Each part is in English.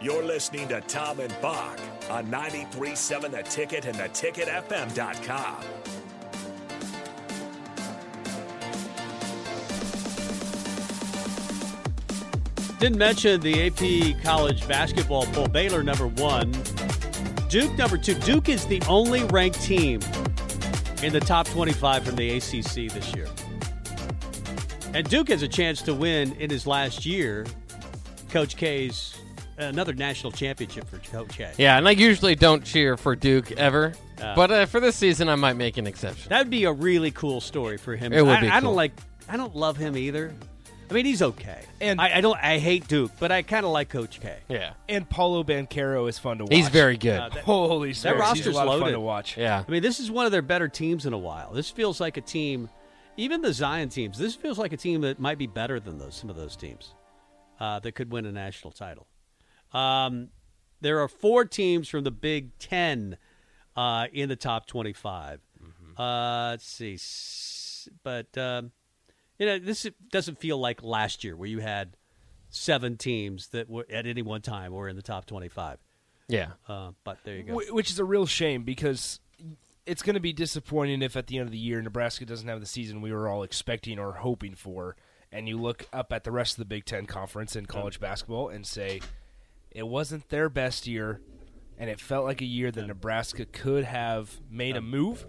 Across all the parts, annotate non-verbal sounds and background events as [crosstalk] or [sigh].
You're listening to Tom and Bock on 93.7 The Ticket and theticketfm.com. Didn't mention the AP college basketball poll. Baylor number one, Duke number two. Duke is the only ranked team in the top 25 from the ACC this year. And Duke has a chance to win in his last year. Coach K's another national championship for Coach K. Yeah, and I usually don't cheer for Duke ever, Uh, but uh, for this season, I might make an exception. That'd be a really cool story for him. It would I, be I cool. don't like. I don't love him either. I mean, he's okay, And- I, I don't. I hate Duke, but I kind of like Coach K. Yeah, And Paolo Banchero is fun to watch. he's very good. Uh, that- Holy smokes, he's a roster's lot of fun loaded. to watch. yeah, I mean, this is one of their better teams in a while. This feels like a team, even the Zion teams. This feels like a team that might be better than those some of those teams uh, that could win a national title. Um, there are four teams from the Big Ten uh, in the top twenty-five. Uh, let's see, but um, you know, this doesn't feel like last year where you had seven teams that were at any one time were in the top twenty-five. yeah. Uh, but there you go. Which is a real shame because it's going to be disappointing if at the end of the year Nebraska doesn't have the season we were all expecting or hoping for, and you look up at the rest of the Big Ten Conference in college basketball and say it wasn't their best year, and it felt like a year that Nebraska could have made a move.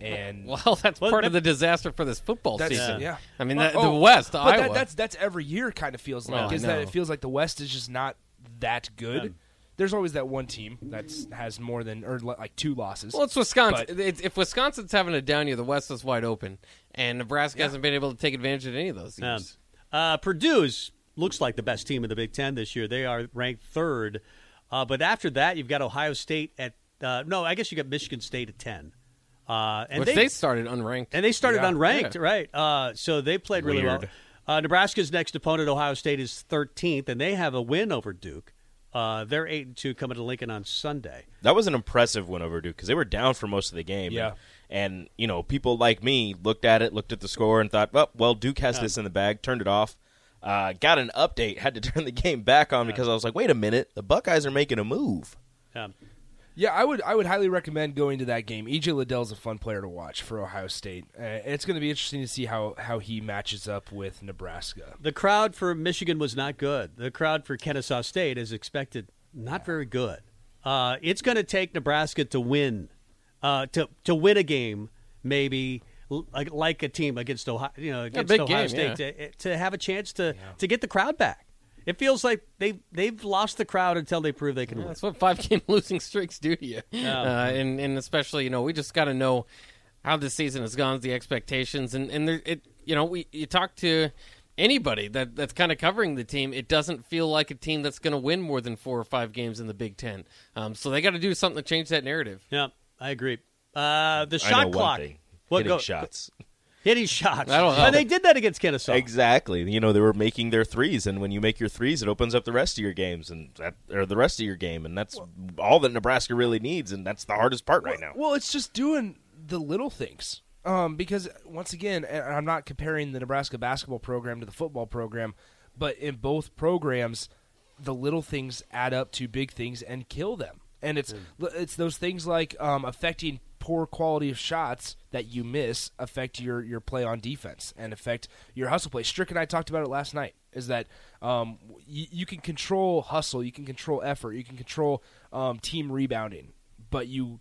And [laughs] Well, that's Well, part that- of the disaster for this football That's, season. yeah. I mean, Uh, the, oh, the West, but Iowa. That, that's that's every year. Kind of feels like Well, is that it feels like the West is just not that good. Yeah. There's always that one team that has more than or like two losses. well, it's Wisconsin. It's- if Wisconsin's having a down year, the West is wide open, and Nebraska hasn't been able to take advantage of any of those Um, uh, Purdue is, looks like the best team in the Big Ten this year. They are ranked third, uh, but after that, you've got Ohio State at uh, no, I guess you got Michigan State at ten, uh, and Which they, they started unranked. and they started Yeah. unranked, Yeah. right? Uh, so they played really Weird. well. Uh, Nebraska's next opponent, Ohio State, is thirteenth, and they have a win over Duke. Uh, they're eight and two coming to Lincoln on Sunday. That was an impressive win over Duke because they were down for most of the game. Yeah. And, and, you know, people like me looked at it, looked at the score, and thought, well, well Duke has this in the bag, turned it off. Uh, got an update, had to [laughs] turn the game back on because I was like, wait a minute, the Buckeyes are making a move. Um, Yeah, I would I would highly recommend going to that game. EJ Liddell's a fun player to watch for Ohio State. Uh, it's going to be interesting to see how, how he matches up with Nebraska. The crowd for Michigan was not good. The crowd for Kennesaw State is expected not very good. Uh, it's going to take Nebraska to win, uh, to to win a game, maybe l- like like a team against Ohio, you know, against big Ohio game, State, to, to have a chance to to get the crowd back. It feels like they they've lost the crowd until they prove they can win. That's what five game [laughs] losing streaks do to you. Yeah. Uh, and, and especially, you know, we just got to know how this season has gone, the expectations. And, and there, it, you know, we you talk to anybody that, that's kind of covering the team, it doesn't feel like a team that's going to win more than four or five games in the Big Ten. Um, so they got to do something to change that narrative. Yeah, I agree. Uh, the I shot know clock. One thing. What Hitting go- shots. Hitting shots. That'll help. And they did that against Kennesaw. Exactly. You know, they were making their threes, and when you make your threes, it opens up the rest of your games and that, or the rest of your game, and that's all that Nebraska really needs, and that's the hardest part right now. Well, it's just doing the little things. Um, because once again, and I'm not comparing the Nebraska basketball program to the football program, but in both programs, the little things add up to big things and kill them. And it's it's those things like um, affecting poor quality of shots that you miss affect your, your play on defense and affect your hustle play. Strick and I talked about it last night. Is that um, you, you can control hustle, you can control effort, you can control um, team rebounding, but you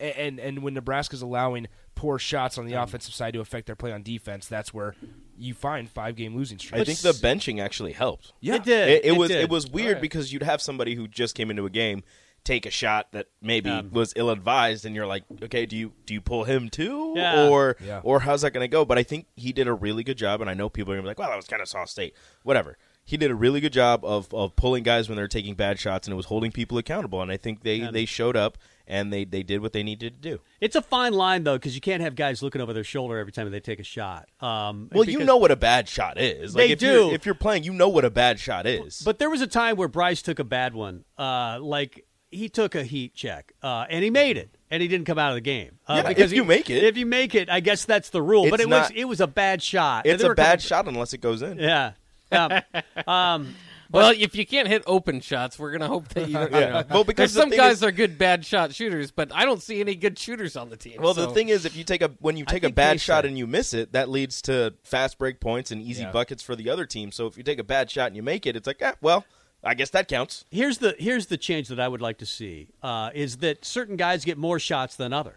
and and when Nebraska's allowing poor shots on the offensive side to affect their play on defense, that's where you find five game losing streaks. I think the benching actually helped. yeah, It did. It, it was did. it was weird Alright. because you'd have somebody who just came into a game take a shot that maybe Um, was ill advised, and you're like, okay, do you do you pull him too, Yeah. or Yeah. or how's that going to go? But I think he did a really good job, and I know people are going to be like, well, that was kind of Saw State, whatever. He did a really good job of, of pulling guys when they're taking bad shots, and it was holding people accountable. And I think they, they showed up and they, they did what they needed to do. It's a fine line though, because you can't have guys looking over their shoulder every time they take a shot. Um, Well, you know what a bad shot is. Like They if do. You're, if you're playing, you know what a bad shot is. But there was a time where Bryce took a bad one. Uh, like he took a heat check, uh, and he made it, and he didn't come out of the game. Uh, Yeah, because if you he- make it. if you make it, I guess that's the rule. but It's it was it was a bad shot. It's a were couple- bad shot unless it goes in. Yeah. Um, [laughs] um, Well, if you can't hit open shots, we're going to hope that you. you [laughs] know. Well, because some guys is- are good bad shot shooters, but I don't see any good shooters on the team. Well, the thing is, if you take a when you take a bad shot should. and you miss it, that leads to fast break points and easy Yeah. buckets for the other team. So if you take a bad shot and you make it, it's like, ah, well, I guess that counts. here's the here's the change that I would like to see uh, is that certain guys get more shots than others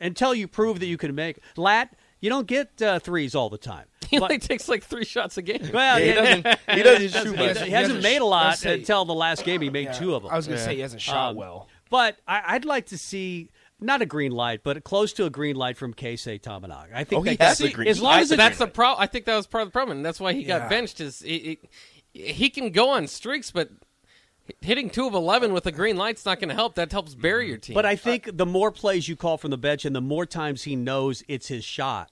until you prove that you can make lat. You don't get uh, threes all the time. [laughs] he But- only takes like three shots a game. well, [laughs] he doesn't. He doesn't he shoot doesn't- much. He He hasn't hasn't made a lot say- until the last game. He made two of them. I was going to say he hasn't shot Um, well. But I, I'd like to see not a green light, but close to a green light from Keisei Tominaga. I think Oh, he that has a green- as long as has a That's the pro. I think that was part of the problem, and that's why he Yeah. got benched. Is he, he, he can go on streaks, but hitting two of eleven with a green light's not going to help. That helps bury your team. But I think the more plays you call from the bench and the more times he knows it's his shot,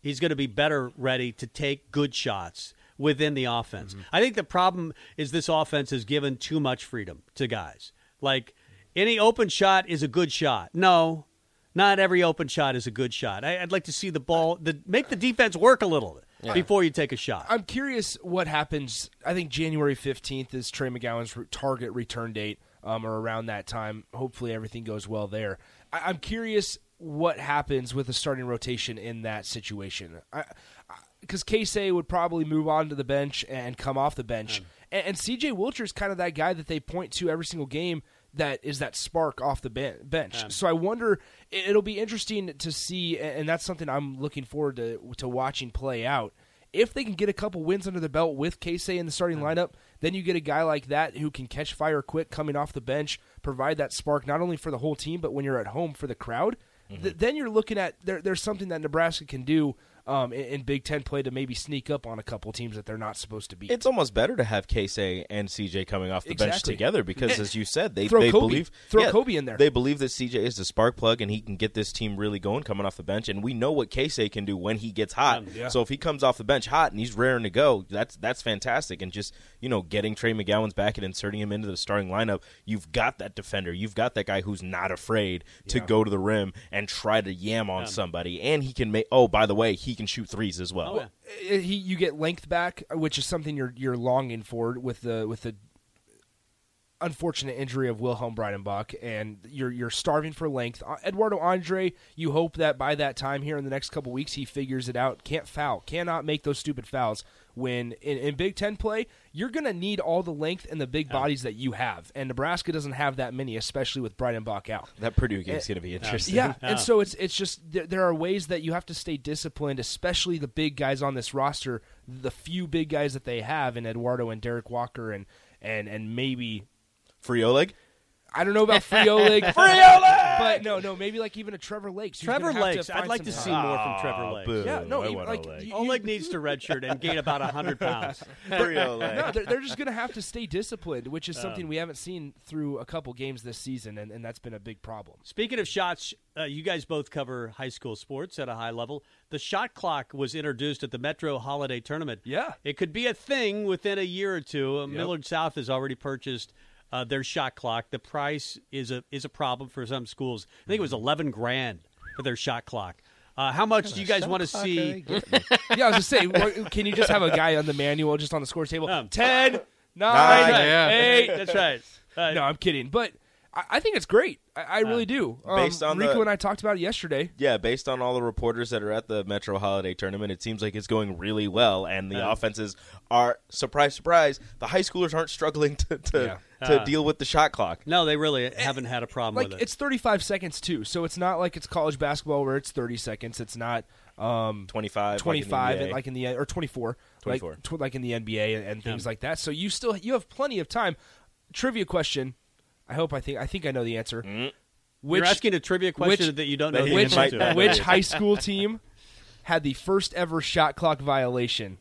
he's going to be better ready to take good shots within the offense. Mm-hmm. I think the problem is this offense has given too much freedom to guys. Like any open shot is a good shot. No, not every open shot is a good shot. I, I'd like to see the ball, the, make the defense work a little before you take a shot. I'm curious what happens. I think January 15th is Trey McGowens target return date, um, or around that time. Hopefully, everything goes well there. I- I'm curious what happens with the starting rotation in that situation. Because Casey would probably move on to the bench and come off the bench, and, and CJ Wilcher is kind of that guy that they point to every single game that is that spark off the ben- bench. So I wonder it- it'll be interesting to see, and that's something I'm looking forward to to watching play out. If they can get a couple wins under the belt with Casey in the starting lineup, then you get a guy like that who can catch fire quick coming off the bench, provide that spark not only for the whole team but when you're at home for the crowd. Mm-hmm. Th- then you're looking at there, there's something that Nebraska can do um, in, in Big Ten play to maybe sneak up on a couple teams that they're not supposed to beat. It's almost better to have Casey and CJ coming off the bench together because, And as you said, they, throw they Kobe. believe Throw yeah, Kobe in there. They believe that CJ is the spark plug and he can get this team really going coming off the bench. And we know what Casey can do when he gets hot. Yeah. So if he comes off the bench hot and he's raring to go, that's that's fantastic. And just you know, getting Trey McGowens back and inserting him into the starting lineup, you've got that defender. You've got that guy who's not afraid to go to the rim and try to yam on somebody. And he can make. Oh, by the way, he can shoot threes as well. Oh, yeah. Uh, he you get length back, which is something you're you're longing for with the with the unfortunate injury of Wilhelm Breidenbach, and you're you're starving for length. Uh, Eduardo Andre, you hope that by that time here in the next couple weeks he figures it out. Can't foul, cannot make those stupid fouls. When in, in Big Ten play, you're going to need all the length and the big bodies that you have, and Nebraska doesn't have that many, especially with Breidenbach out. That Purdue game's eh, going to be interesting. Yeah, and so it's it's just there, there are ways that you have to stay disciplined, especially the big guys on this roster, the few big guys that they have in Eduardo and Derrick Walker and and and maybe Free Oleg? I don't know about Frioleg. [laughs] Frioleg! But no, no, maybe like even a Trevor Lakes. who's Trevor gonna have to Lakes. I'd find like some to time. see more from Trevor Lakes. boo. Yeah, no, I you- want like Oleg. you- Oleg needs to redshirt and gain about 100 [laughs] pounds. Free Oleg. No, they're, they're just going to have to stay disciplined, which is something we haven't seen through a couple games this season, and, and that's been a big problem. Speaking of shots, uh, you guys both cover high school sports at a high level. The shot clock was introduced at the Metro Holiday Tournament. Yeah. It could be a thing within a year or two. Uh, Millard South has already purchased uh, their shot clock. The price is a is a problem for some schools. I think it was 11 grand for their shot clock. Uh, how much do you guys want to see? [laughs] Yeah, I was just saying, what- can you just have a guy on the manual just on the score table? Um, 10, 9, Nine. Yeah. 8. That's right. Uh, [laughs] No, I'm kidding. But I, I think it's great. I, I really do. Um, based on Rico the- and I talked about it yesterday. Yeah, based on all the reporters that are at the Metro Holiday Tournament, it seems like it's going really well, and the Yeah. offenses are surprise, surprise. The high schoolers aren't struggling [laughs] to to, to Uh. deal with the shot clock. No, they really haven't had a problem Like with it. it's 35 seconds too, so it's not like it's college basketball where it's 30 seconds. It's not um, 25, 25 like in the like in the or 24, 24. like tw- like in the NBA and, and things Yeah. like that. So you still you have plenty of time. Trivia question. I hope I think I think I know the answer. Mm. Which You're asking a trivia question which- that you don't know that the which answer to. [laughs] which high school team had the first ever shot clock violation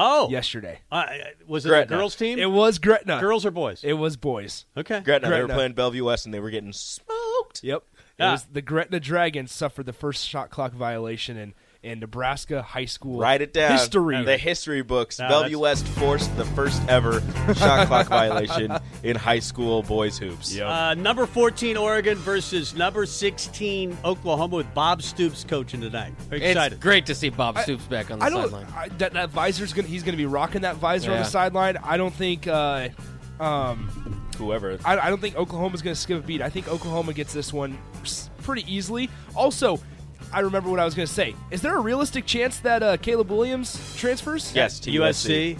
Oh, yesterday? Uh, was it Gretna. a girls team? It was Gretna. girls or boys? It was boys. okay. Gretna, they were playing Bellevue West, and they were getting smoked. Yep. It was the Gretna Dragons suffered the first shot clock violation in, in Nebraska high school Write it down. history. The history books. No, Bellevue that's- West forced the first ever shot clock [laughs] violation in high school boys hoops. Uh, number 14 Oregon versus number 16 Oklahoma with Bob Stoops coaching tonight. Very It's great to see Bob Stoops back on the I don't. sideline. I, that that visor's gonna. He's gonna be rocking that visor on the sideline. I don't think. Uh, um, Whoever. I, I don't think Oklahoma's gonna skip a beat. I think Oklahoma gets this one pretty easily. Also, I remember what I was gonna say. Is there a realistic chance that uh, Caleb Williams transfers? yes, to USC. USC.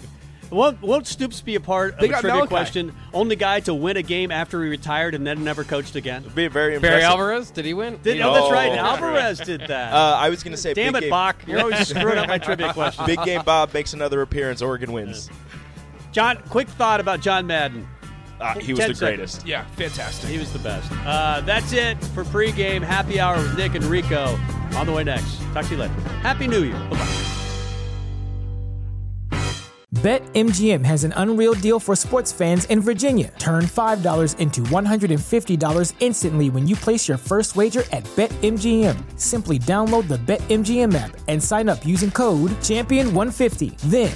Won't, won't Stoops be a part of They a got trivia Malachi. question? Only guy to win a game after he retired and then never coached again. It'd be very Barry. Alvarez, did he win? Did, oh, that's right. Oh. Alvarez did that. Uh, I was going to say, Damn big it, game, Bock. You're always [laughs] screwing up my trivia questions. Big game Bob makes another appearance. Oregon wins. John, quick thought about John Madden. Uh, he was 10 the seconds. greatest. Yeah, fantastic. He was the best. Uh, that's it for pregame happy hour with Nick and Rico. On the way next. Talk to you later. Happy New Year. Bye-bye. BetMGM has an unreal deal for sports fans in Virginia. Turn $5 into $150 instantly when you place your first wager at BetMGM. Simply download the BetMGM app and sign up using code Champion150. Then,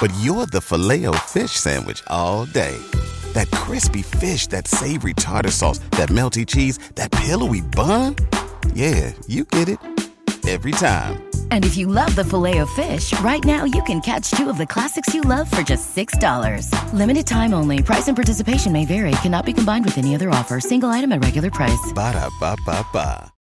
But you're the filet fish Sandwich all day. That crispy fish, that savory tartar sauce, that melty cheese, that pillowy bun. Yeah, you get it. Every time. And if you love the filet of fish, right now you can catch two of the classics you love for just $6. Limited time only. Price and participation may vary. Cannot be combined with any other offer. Single item at regular price. Ba-da-ba-ba-ba.